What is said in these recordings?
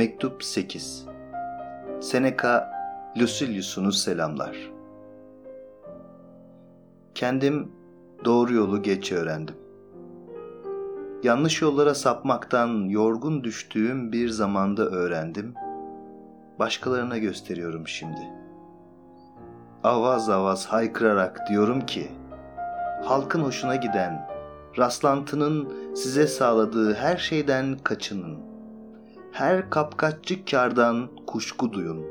Mektup 8 Seneca Lucilius'unu selamlar. Kendim doğru yolu geç öğrendim. Yanlış yollara sapmaktan yorgun düştüğüm bir zamanda öğrendim. Başkalarına gösteriyorum şimdi. Avaz avaz haykırarak diyorum ki, halkın hoşuna giden, rastlantının size sağladığı her şeyden kaçının her kapkaççı kardan kuşku duyun.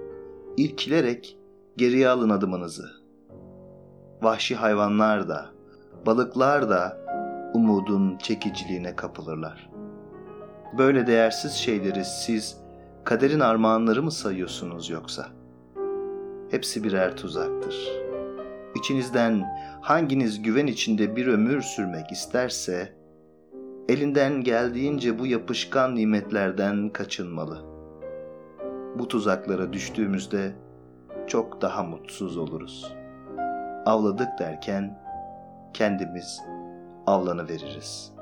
İrkilerek geriye alın adımınızı. Vahşi hayvanlar da, balıklar da umudun çekiciliğine kapılırlar. Böyle değersiz şeyleri siz kaderin armağanları mı sayıyorsunuz yoksa? Hepsi birer tuzaktır. İçinizden hanginiz güven içinde bir ömür sürmek isterse, elinden geldiğince bu yapışkan nimetlerden kaçınmalı. Bu tuzaklara düştüğümüzde çok daha mutsuz oluruz. Avladık derken kendimiz avlanı veririz.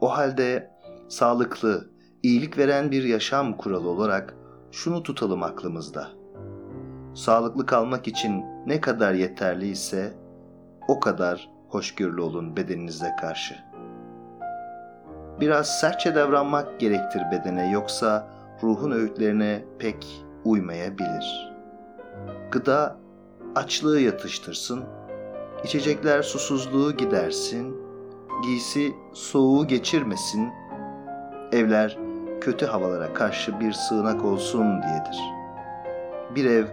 O halde sağlıklı, iyilik veren bir yaşam kuralı olarak şunu tutalım aklımızda. Sağlıklı kalmak için ne kadar yeterliyse o kadar hoşgörülü olun bedeninize karşı.'' Biraz sertçe davranmak gerektir bedene yoksa ruhun öğütlerine pek uymayabilir. Gıda açlığı yatıştırsın, içecekler susuzluğu gidersin, giysi soğuğu geçirmesin, evler kötü havalara karşı bir sığınak olsun diyedir. Bir ev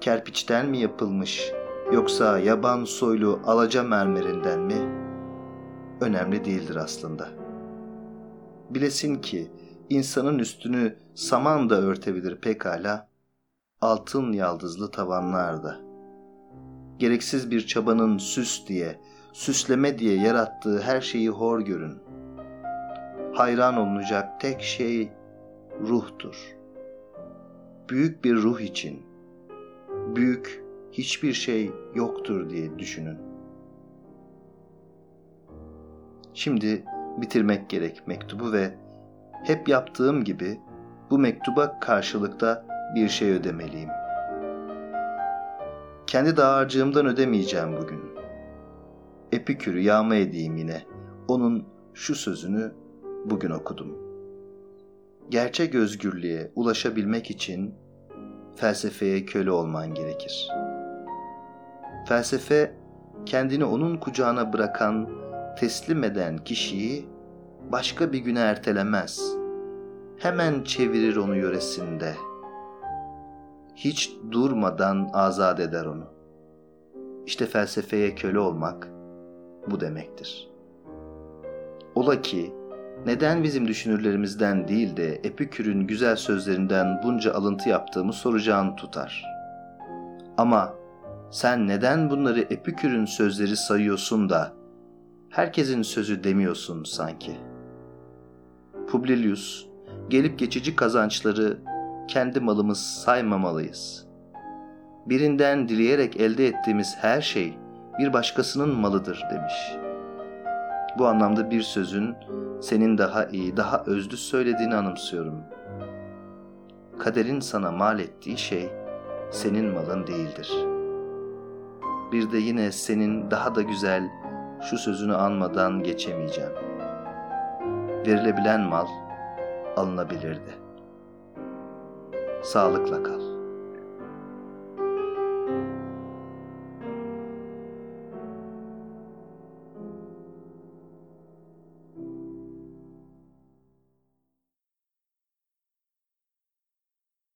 kerpiçten mi yapılmış yoksa yaban soylu alaca mermerinden mi? Önemli değildir aslında.'' Bilesin ki insanın üstünü saman da örtebilir pekala, altın yaldızlı tavanlarda. Gereksiz bir çabanın süs diye, süsleme diye yarattığı her şeyi hor görün. Hayran olunacak tek şey ruhtur. Büyük bir ruh için, büyük hiçbir şey yoktur diye düşünün. Şimdi bitirmek gerek mektubu ve hep yaptığım gibi bu mektuba karşılıkta bir şey ödemeliyim. Kendi dağarcığımdan ödemeyeceğim bugün. Epikür'ü yağma edeyim yine. Onun şu sözünü bugün okudum. Gerçek özgürlüğe ulaşabilmek için felsefeye köle olman gerekir. Felsefe kendini onun kucağına bırakan teslim eden kişiyi başka bir güne ertelemez. Hemen çevirir onu yöresinde. Hiç durmadan azat eder onu. İşte felsefeye köle olmak bu demektir. Ola ki neden bizim düşünürlerimizden değil de Epikür'ün güzel sözlerinden bunca alıntı yaptığımı soracağını tutar. Ama sen neden bunları Epikür'ün sözleri sayıyorsun da herkesin sözü demiyorsun sanki. Publilius, gelip geçici kazançları kendi malımız saymamalıyız. Birinden dileyerek elde ettiğimiz her şey bir başkasının malıdır demiş. Bu anlamda bir sözün senin daha iyi, daha özlü söylediğini anımsıyorum. Kaderin sana mal ettiği şey senin malın değildir. Bir de yine senin daha da güzel, şu sözünü anmadan geçemeyeceğim. Verilebilen mal alınabilirdi. Sağlıkla kal.